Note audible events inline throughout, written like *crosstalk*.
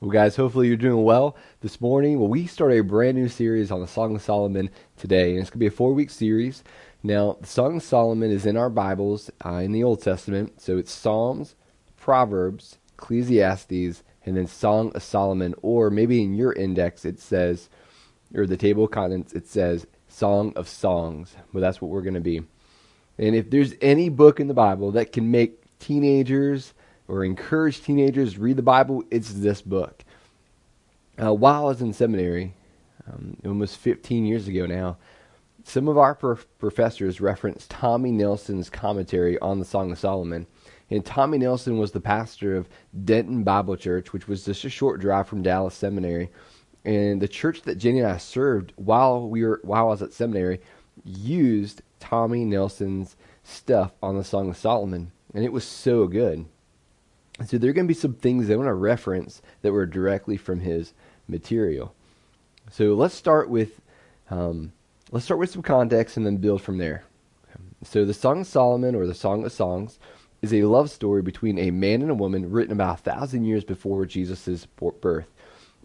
Well, guys, hopefully you're doing well this morning. Well, we start a brand new series on the Song of Solomon today, and it's going to be a four week series. Now, the Song of Solomon is in our Bibles uh, in the Old Testament, so it's Psalms, Proverbs, Ecclesiastes, and then Song of Solomon, or maybe in your index it says, or the table of contents, it says Song of Songs. Well, that's what we're going to be. And if there's any book in the Bible that can make teenagers, or encourage teenagers to read the Bible, it's this book. Uh, while I was in seminary, um, almost 15 years ago now, some of our prof- professors referenced Tommy Nelson's commentary on the Song of Solomon. And Tommy Nelson was the pastor of Denton Bible Church, which was just a short drive from Dallas Seminary. And the church that Jenny and I served while we were while I was at seminary used Tommy Nelson's stuff on the Song of Solomon, and it was so good. So there are going to be some things that I want to reference that were directly from his material. So let's start with um, let's start with some context and then build from there. So the Song of Solomon or the Song of Songs is a love story between a man and a woman written about a thousand years before Jesus' birth.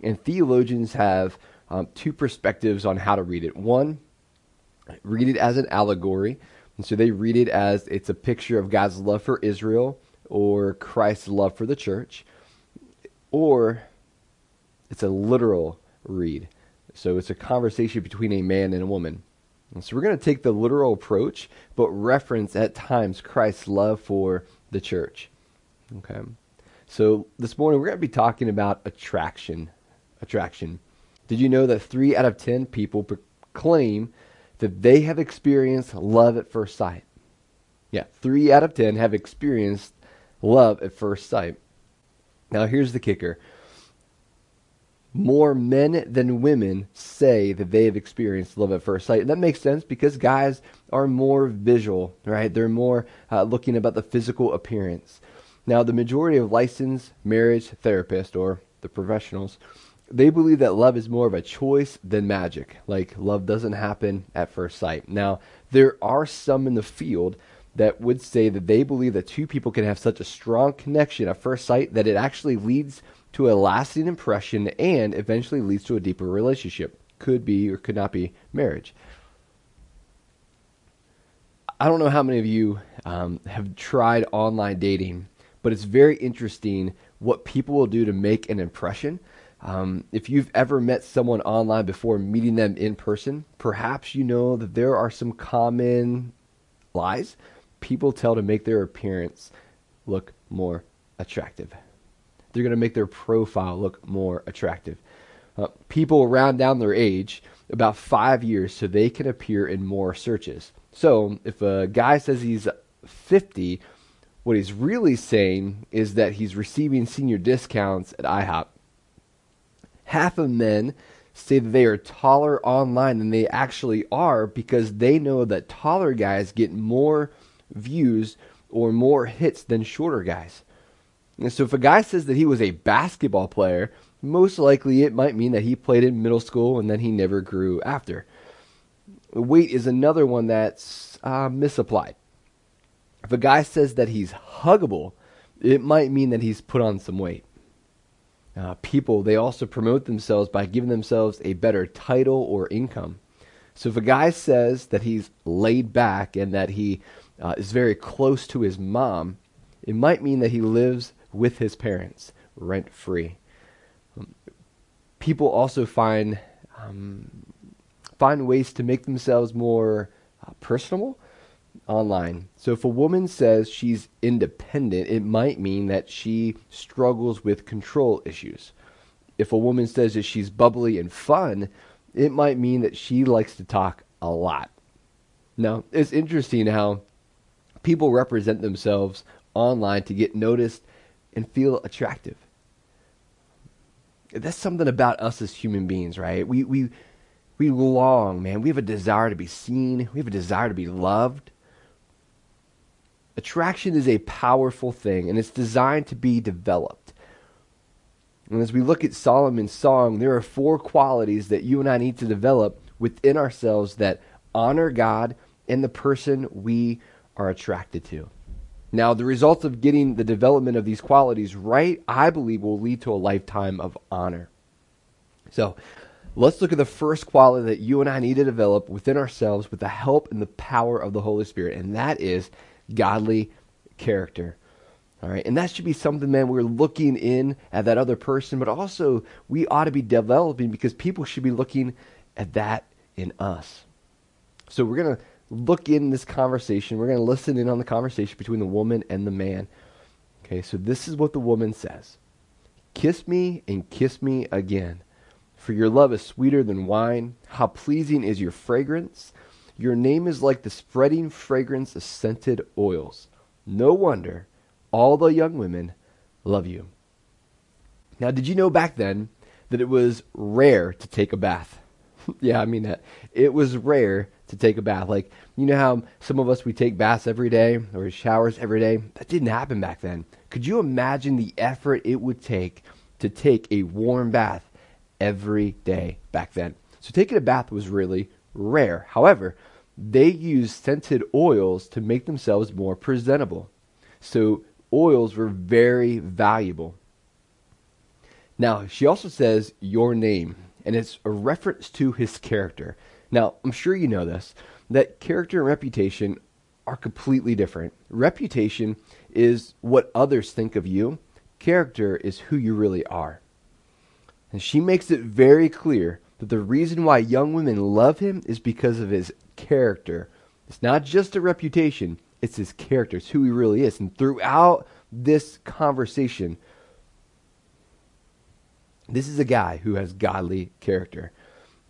And theologians have um, two perspectives on how to read it. One, read it as an allegory. And so they read it as it's a picture of God's love for Israel or Christ's love for the church, or it's a literal read. So it's a conversation between a man and a woman. And so we're going to take the literal approach, but reference at times Christ's love for the church. Okay. So this morning we're going to be talking about attraction. Attraction. Did you know that three out of ten people proclaim that they have experienced love at first sight? Yeah, three out of ten have experienced love at first sight. Now, here's the kicker more men than women say that they have experienced love at first sight. And that makes sense because guys are more visual, right? They're more uh, looking about the physical appearance. Now, the majority of licensed marriage therapists or the professionals, they believe that love is more of a choice than magic. Like, love doesn't happen at first sight. Now, there are some in the field that would say that they believe that two people can have such a strong connection at first sight that it actually leads to a lasting impression and eventually leads to a deeper relationship. Could be or could not be marriage. I don't know how many of you um, have tried online dating, but it's very interesting what people will do to make an impression. Um, if you've ever met someone online before meeting them in person, perhaps you know that there are some common lies people tell to make their appearance look more attractive. They're going to make their profile look more attractive. Uh, people round down their age about five years so they can appear in more searches. So if a guy says he's 50, what he's really saying is that he's receiving senior discounts at IHOP. Half of men say that they are taller online than they actually are because they know that taller guys get more views or more hits than shorter guys. And so if a guy says that he was a basketball player, most likely it might mean that he played in middle school and then he never grew after. Weight is another one that's uh, misapplied. If a guy says that he's huggable, it might mean that he's put on some weight. Uh, people, they also promote themselves by giving themselves a better title or income. So if a guy says that he's laid back and that he uh, is very close to his mom, it might mean that he lives with his parents rent free. Um, people also find um, find ways to make themselves more uh, personable online. So if a woman says she's independent, it might mean that she struggles with control issues. If a woman says that she's bubbly and fun, it might mean that she likes to talk a lot. Now, it's interesting how people represent themselves online to get noticed and feel attractive. That's something about us as human beings, right? We we we long, man. We have a desire to be seen. We have a desire to be loved. Attraction is a powerful thing, and it's designed to be developed. And as we look at Solomon's song, there are four qualities that you and I need to develop within ourselves that honor God and the person we are attracted to. Now, the results of getting the development of these qualities right, I believe, will lead to a lifetime of honor. So, let's look at the first quality that you and I need to develop within ourselves with the help and the power of the Holy Spirit, and that is godly character. All right, and that should be something, man, we're looking in at that other person, but also we ought to be developing because people should be looking at that in us. So we're going to look in this conversation. We're going to listen in on the conversation between the woman and the man. Okay, so this is what the woman says Kiss me and kiss me again. For your love is sweeter than wine. How pleasing is your fragrance! Your name is like the spreading fragrance of scented oils. No wonder all the young women love you. Now, did you know back then that it was rare to take a bath? *laughs* yeah, I mean that. It was rare to take a bath. Like, you know how some of us we take baths every day or showers every day? That didn't happen back then. Could you imagine the effort it would take to take a warm bath every day back then? So taking a bath was really rare. However, they used scented oils to make themselves more presentable. So oils were very valuable. Now, she also says your name, and it's a reference to his character. Now, I'm sure you know this, that character and reputation are completely different. Reputation is what others think of you, character is who you really are. And she makes it very clear that the reason why young women love him is because of his character. It's not just a reputation, it's his character, it's who he really is. And throughout this conversation, this is a guy who has godly character.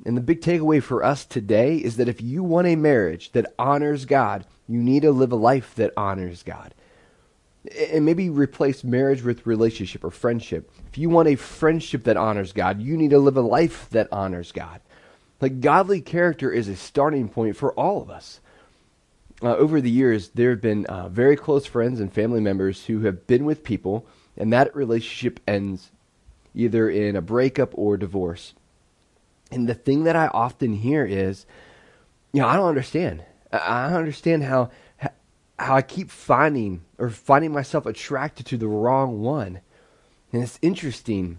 And the big takeaway for us today is that if you want a marriage that honors God, you need to live a life that honors God. And maybe replace marriage with relationship or friendship. If you want a friendship that honors God, you need to live a life that honors God. Like godly character is a starting point for all of us. Uh, over the years, there have been uh, very close friends and family members who have been with people, and that relationship ends either in a breakup or divorce. And the thing that I often hear is, you know, I don't understand. I don't understand how how I keep finding or finding myself attracted to the wrong one. And it's interesting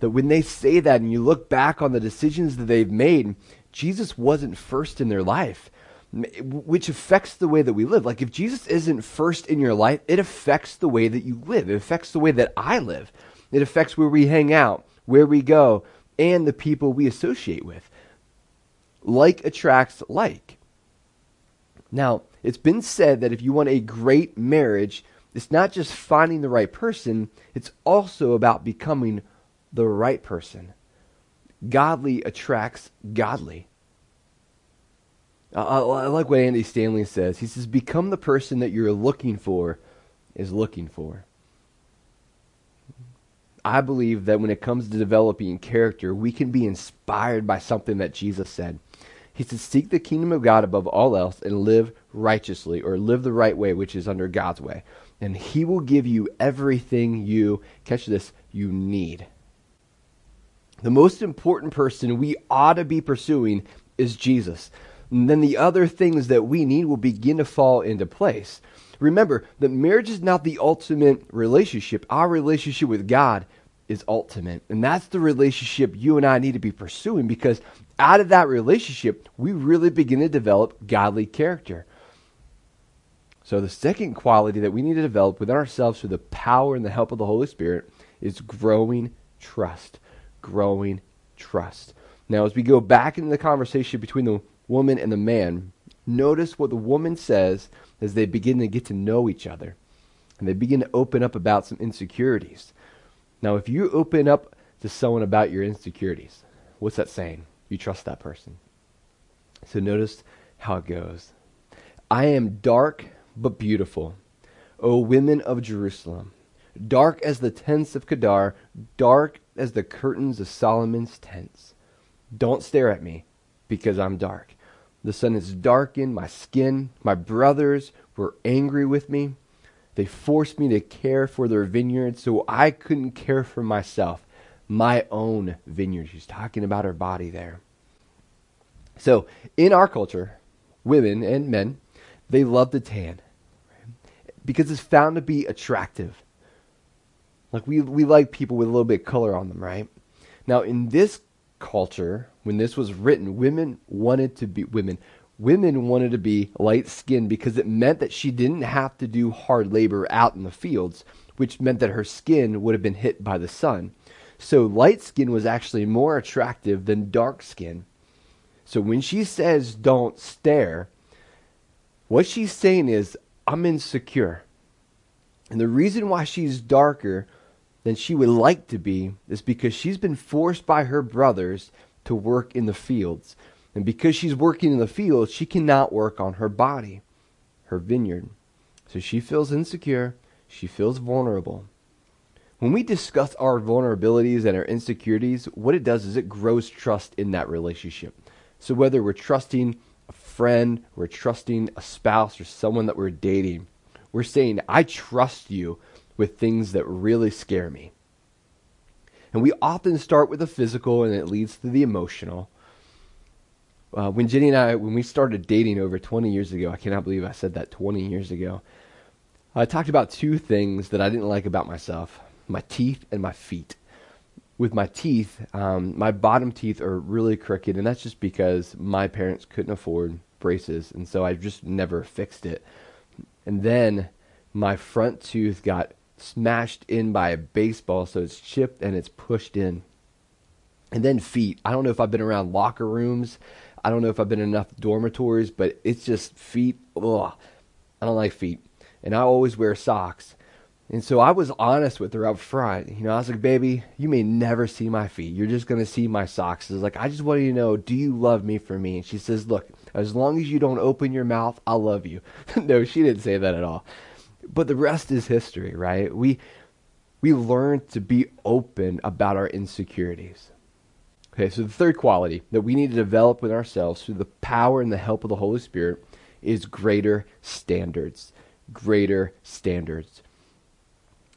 that when they say that and you look back on the decisions that they've made, Jesus wasn't first in their life, which affects the way that we live. Like if Jesus isn't first in your life, it affects the way that you live. It affects the way that I live. It affects where we hang out where we go, and the people we associate with. Like attracts like. Now, it's been said that if you want a great marriage, it's not just finding the right person, it's also about becoming the right person. Godly attracts godly. I, I, like what Andy Stanley says. He says, Become the person that you're looking for is looking for. I believe that when it comes to developing character, we can be inspired by something that Jesus said. He said, Seek the kingdom of God above all else and live righteously, or live the right way, which is under God's way. And He will give you everything you, catch this, you need. The most important person we ought to be pursuing is Jesus. And then the other things that we need will begin to fall into place. Remember that marriage is not the ultimate relationship. Our relationship with God is ultimate. And that's the relationship you and I need to be pursuing because out of that relationship, we really begin to develop godly character. So, the second quality that we need to develop within ourselves through the power and the help of the Holy Spirit is growing trust. Growing trust. Now, as we go back into the conversation between the woman and the man, notice what the woman says as they begin to get to know each other. And they begin to open up about some insecurities. Now, if you open up to someone about your insecurities, what's that saying? You trust that person. So notice how it goes. I am dark but beautiful, O women of Jerusalem, dark as the tents of Kedar, dark as the curtains of Solomon's tents. Don't stare at me because I'm dark. The sun has darkened my skin. My brothers were angry with me. They forced me to care for their vineyard so I couldn't care for myself, my own vineyard. She's talking about her body there. So, in our culture, women and men, they love to tan because it's found to be attractive. Like we we like people with a little bit of color on them, right? Now in this culture, when this was written, women wanted to be women. Women wanted to be light skinned because it meant that she didn't have to do hard labor out in the fields, which meant that her skin would have been hit by the sun. So light skin was actually more attractive than dark skin. So when she says don't stare, what she's saying is, I'm insecure. And the reason why she's darker than she would like to be is because she's been forced by her brothers to work in the fields. And because she's working in the field, she cannot work on her body, her vineyard. So she feels insecure, she feels vulnerable. When we discuss our vulnerabilities and our insecurities, what it does is it grows trust in that relationship. So whether we're trusting a friend, we're trusting a spouse or someone that we're dating, we're saying, I trust you with things that really scare me. And we often start with the physical and it leads to the emotional. Uh, when Jenny and I, when we started dating over 20 years ago, I cannot believe I said that 20 years ago, I talked about two things that I didn't like about myself my teeth and my feet. With my teeth, um, my bottom teeth are really crooked, and that's just because my parents couldn't afford braces, and so I just never fixed it. And then my front tooth got smashed in by a baseball, so it's chipped and it's pushed in. And then feet. I don't know if I've been around locker rooms. I don't know if I've been in enough dormitories, but it's just feet. Ugh. I don't like feet. And I always wear socks. And so I was honest with her up front. You know, I was like, baby, you may never see my feet. You're just to see my socks. I was like, I just want you to know, do you love me for me? And she says, look, as long as you don't open your mouth, I'll love you. *laughs* no, she didn't say that at all. But the rest is history, right? We we learn to be open about our insecurities. Okay, so the third quality that we need to develop in ourselves through the power and the help of the Holy Spirit is greater standards. Greater standards.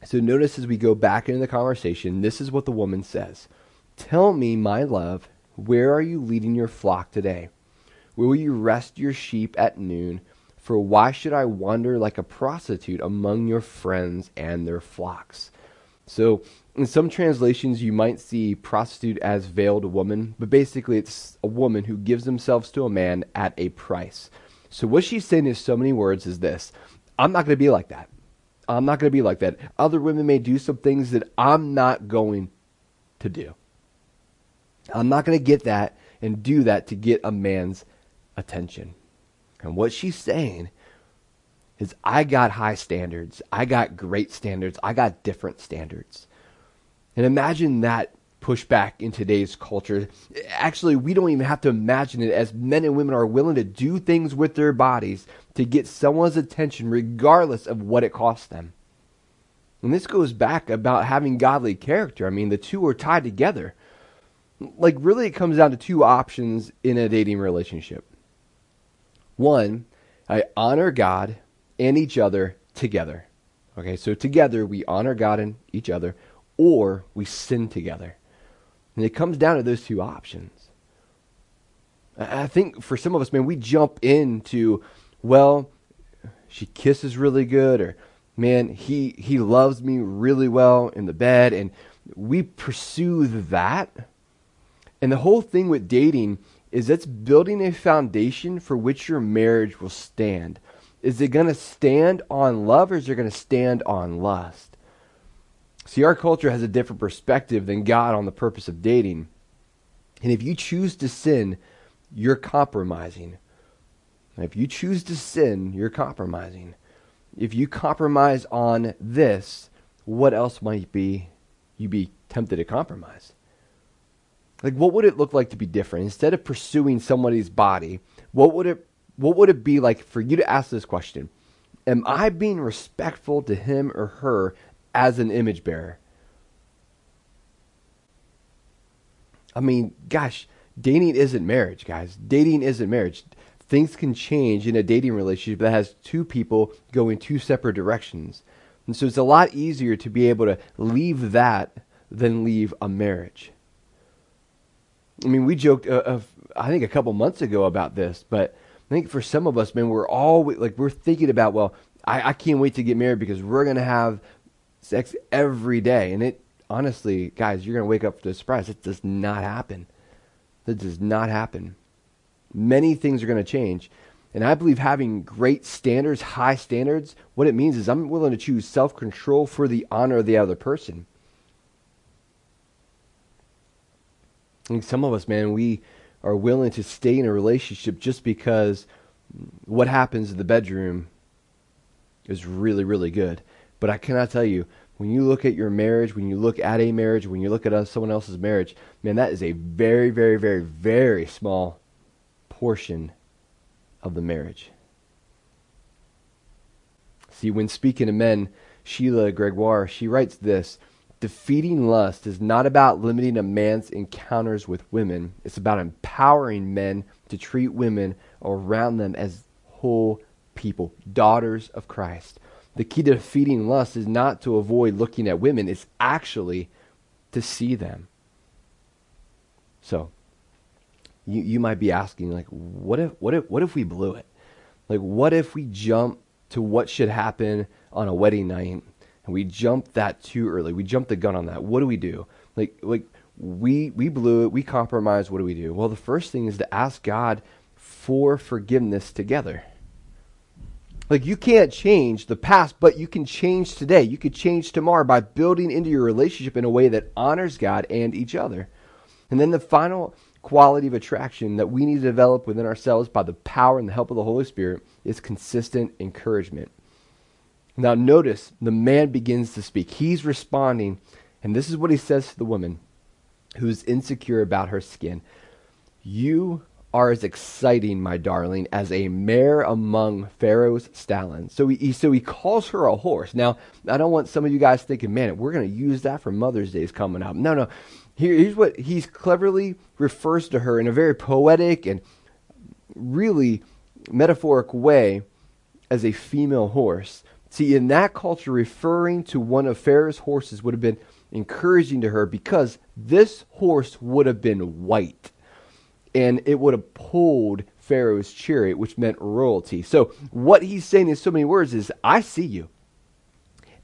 So notice as we go back into the conversation, this is what the woman says Tell me, my love, where are you leading your flock today? Where will you rest your sheep at noon? For why should I wander like a prostitute among your friends and their flocks? So, in some translations, you might see prostitute as veiled woman, but basically, it's a woman who gives themselves to a man at a price. So, what she's saying in so many words is this I'm not going to be like that. I'm not going to be like that. Other women may do some things that I'm not going to do. I'm not going to get that and do that to get a man's attention. And what she's saying is, I got high standards. I got great standards. I got different standards. And imagine that pushback in today's culture. Actually, we don't even have to imagine it as men and women are willing to do things with their bodies to get someone's attention, regardless of what it costs them. And this goes back about having godly character. I mean, the two are tied together. Like, really, it comes down to two options in a dating relationship one, I honor God and each other together. Okay, so together we honor God and each other, or we sin together. And it comes down to those two options. I think for some of us, man, we jump into, well, she kisses really good, or man, he he loves me really well in the bed, and we pursue that. And the whole thing with dating is it's building a foundation for which your marriage will stand. Is it going to stand on love or is it going to stand on lust? See, our culture has a different perspective than God on the purpose of dating. And if you choose to sin, you're compromising. If you choose to sin, you're compromising. If you compromise on this, what else might be you be tempted to compromise? Like, what would it look like to be different? Instead of pursuing somebody's body, what would it what would it be like for you to ask this question? Am I being respectful to him or her as an image bearer? I mean, gosh, dating isn't marriage, guys. Dating isn't marriage. Things can change in a dating relationship that has two people going two separate directions. And so it's a lot easier to be able to leave that than leave a marriage. I mean, we joked, uh, of, I think, a couple months ago about this, but I think for some of us, man, we're all like we're thinking about, well, I, I can't wait to get married because we're gonna have sex every day, and it honestly, guys, you're gonna wake up to a surprise. It does not happen. That does not happen. Many things are gonna change. And I believe having great standards, high standards, what it means is I'm willing to choose self control for the honor of the other person. I think some of us, man, we are willing to stay in a relationship just because what happens in the bedroom is really, really good. But I cannot tell you, when you look at your marriage, when you look at a marriage, when you look at someone else's marriage, man, that is a very, very, very, very small portion of the marriage. See, when speaking to men, Sheila Gregoire, she writes this Defeating lust is not about limiting a man's encounters with women. It's about empowering men to treat women around them as whole people, daughters of Christ. The key to defeating lust is not to avoid looking at women, it's actually to see them. So, you, you might be asking, like, what if, what, if, what if we blew it? Like, what if we jump to what should happen on a wedding night we jumped that too early. We jumped the gun on that. What do we do? Like like we we blew it. We compromised. What do we do? Well, the first thing is to ask God for forgiveness together. Like you can't change the past, but you can change today. You could change tomorrow by building into your relationship in a way that honors God and each other. And then the final quality of attraction that we need to develop within ourselves by the power and the help of the Holy Spirit is consistent encouragement. Now, notice the man begins to speak. He's responding, and this is what he says to the woman who's insecure about her skin You are as exciting, my darling, as a mare among Pharaoh's stallions. So he, so he calls her a horse. Now, I don't want some of you guys thinking, man, we're going to use that for Mother's Day's coming up. No, no. Here, here's what he cleverly refers to her in a very poetic and really metaphoric way as a female horse. See, in that culture, referring to one of Pharaoh's horses would have been encouraging to her because this horse would have been white and it would have pulled Pharaoh's chariot, which meant royalty. So, what he's saying in so many words is, I see you.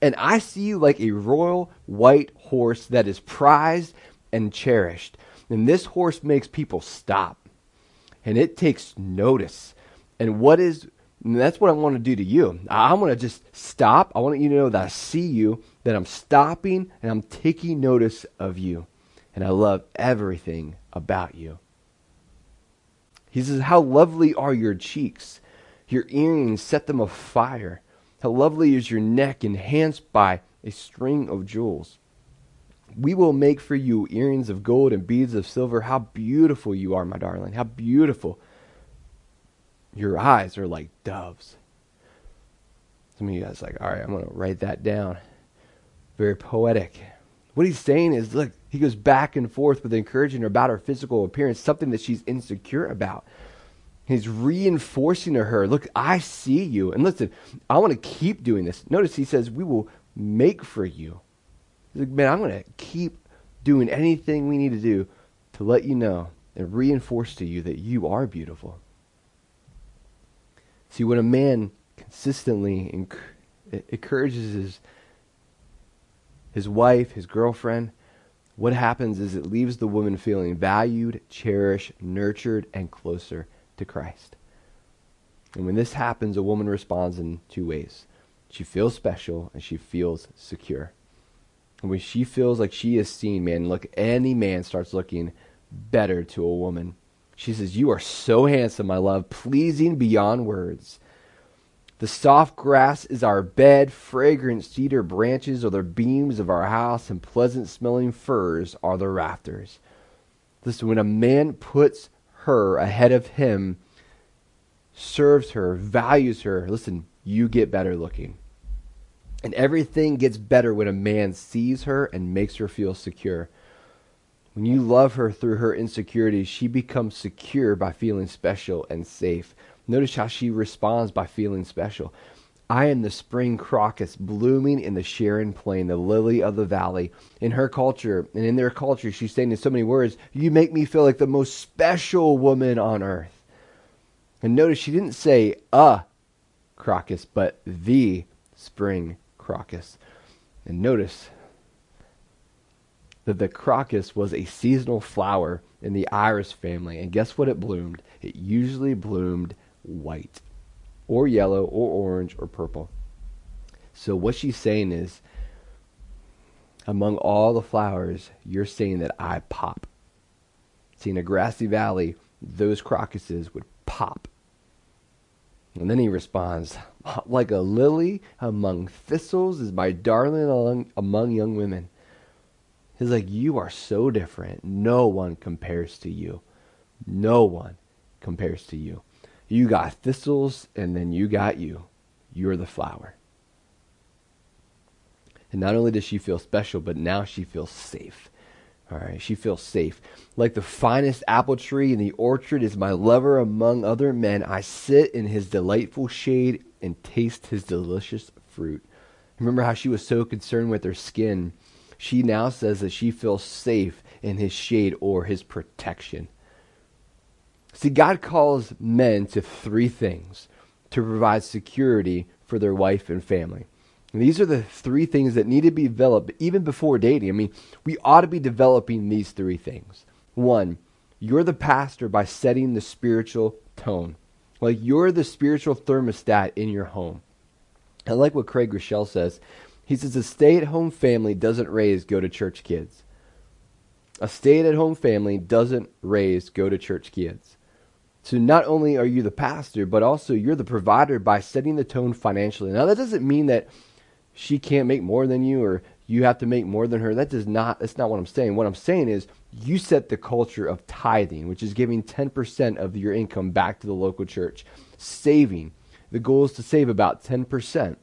And I see you like a royal white horse that is prized and cherished. And this horse makes people stop. And it takes notice. And what is and that's what I want to do to you. I want to just stop. I want you to know that I see you, that I'm stopping, and I'm taking notice of you. And I love everything about you. He says, How lovely are your cheeks! Your earrings set them afire. How lovely is your neck enhanced by a string of jewels. We will make for you earrings of gold and beads of silver. How beautiful you are, my darling. How beautiful. Your eyes are like doves. Some of you guys like, all right, I'm to write that down. Very poetic. What he's saying is, look, he goes back and forth with encouraging her about her physical appearance, something that she's insecure about. He's reinforcing to her, look, I see you. And listen, I want to keep doing this. Notice he says, we will make for you. He's like, man, I'm going to keep doing anything we need to do to let you know and reinforce to you that you are beautiful. See, when a man consistently enc- encourages his, his wife, his girlfriend, what happens is it leaves the woman feeling valued, cherished, nurtured, and closer to Christ. And when this happens, a woman responds in two ways. She feels special and she feels secure. And when she feels like she is seen, man, look, any man starts looking better to a woman. She says, You are so handsome, my love, pleasing beyond words. The soft grass is our bed, fragrant cedar branches are the beams of our house, and pleasant smelling firs are the rafters. Listen, when a man puts her ahead of him, serves her, values her, listen, you get better looking. And everything gets better when a man sees her and makes her feel secure. When you love her through her insecurities, she becomes secure by feeling special and safe. Notice how she responds by feeling special. I am the spring crocus blooming in the Sharon plain, the lily of the valley. In her culture and in their culture, she's saying in so many words, You make me feel like the most special woman on earth. And notice she didn't say a crocus, but the spring crocus. And notice that the crocus was a seasonal flower in the iris family. And guess what it bloomed? It usually bloomed white, or yellow, or orange, or purple. So what she's saying is, among all the flowers, you're saying that I pop. See, in a grassy valley, those crocuses would pop. And then he responds, Like a lily among thistles is my darling among young women. He's like, You are so different. No one compares to you. No one compares to you. You got thistles, and then you got you. You're the flower. And not only does she feel special, but now she feels safe. All right, she feels safe. Like the finest apple tree in the orchard is my lover among other men. I sit in his delightful shade and taste his delicious fruit. Remember how she was so concerned with her skin? She now says that she feels safe in his shade or his protection. See, God calls men to three things to provide security for their wife and family. And these are the three things that need to be developed even before dating. I mean, we ought to be developing these three things. One, you're the pastor by setting the spiritual tone. Like you're the spiritual thermostat in your home. I like what Craig Groeschel says. He says a stay at home family doesn't raise go to church kids. A stay at home family doesn't raise go to church kids. So not only are you the pastor, but also you're the provider by setting the tone financially. Now that doesn't mean that she can't make more than you or you have to make more than her. That does not that's not what I'm saying. What I'm saying is you set the culture of tithing, which is giving 10% of your income back to the local church. Saving. The goal is to save about 10%.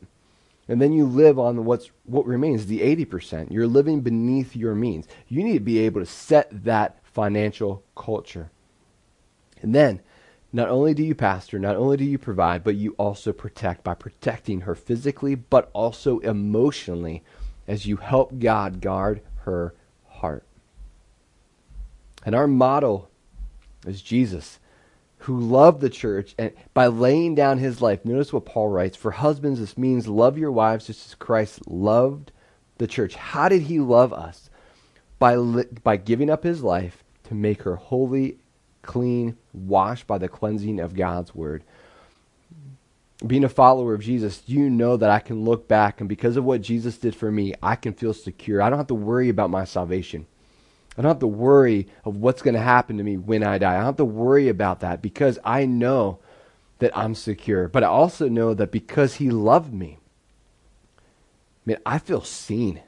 And then you live on what's what remains, the 80%. You're living beneath your means. You need to be able to set that financial culture. And then not only do you pastor, not only do you provide, but you also protect by protecting her physically, but also emotionally as you help God guard her heart. And our model is Jesus, who loved the church and by laying down his life. Notice what Paul writes For husbands, this means love your wives just as Christ loved the church. How did he love us? By, by giving up his life to make her holy clean, washed by the cleansing of God's word. Being a follower of Jesus, you know that I can look back and because of what Jesus did for me, I can feel secure. I don't have to worry about my salvation. I don't have to worry of what's going to happen to me when I die. I don't have to worry about that because I know that I'm secure. But I also know that because he loved me, I feel seen.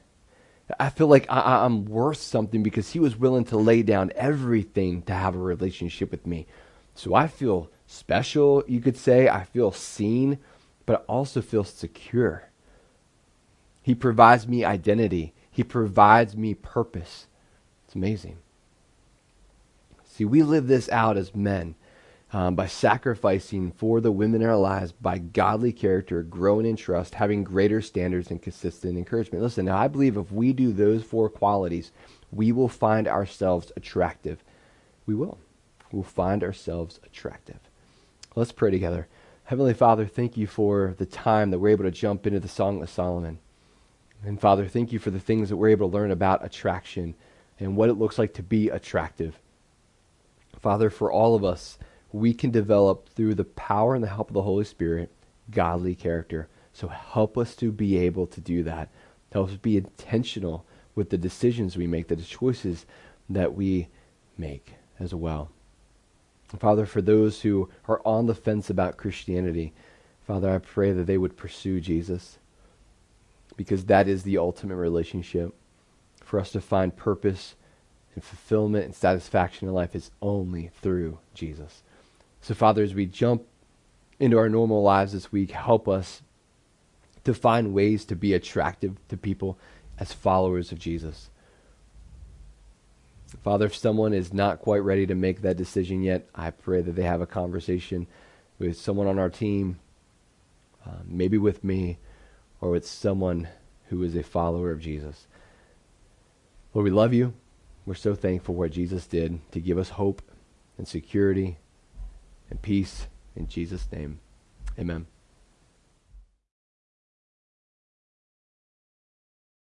I feel like I, am worth something because he was willing to lay down everything to have a relationship with me. So I feel special, you could say. I feel seen, but I also feel secure. He provides me identity, he provides me purpose. It's amazing. See, we live this out as men um, by sacrificing for the women in our lives by godly character, growing in trust, having greater standards, and consistent encouragement. Listen, now I believe if we do those four qualities, we will find ourselves attractive. We will. We'll find ourselves attractive. Let's pray together. Heavenly Father, thank you for the time that we're able to jump into the Song of Solomon. And Father, thank you for the things that we're able to learn about attraction and what it looks like to be attractive. Father, for all of us, we can develop through the power and the help of the Holy Spirit godly character. So help us to be able to do that. Help us be intentional with the decisions we make, the choices that we make as well. Father, for those who are on the fence about Christianity, Father, I pray that they would pursue Jesus because that is the ultimate relationship. For us to find purpose and fulfillment and satisfaction in life is only through Jesus. So, Father, as we jump into our normal lives this week, help us to find ways to be attractive to people as followers of Jesus. Father, if someone is not quite ready to make that decision yet, I pray that they have a conversation with someone on our team, uh, maybe with me, or with someone who is a follower of Jesus. Lord, we love you. We're so thankful for what Jesus did to give us hope and security and peace In Jesus' name, amen.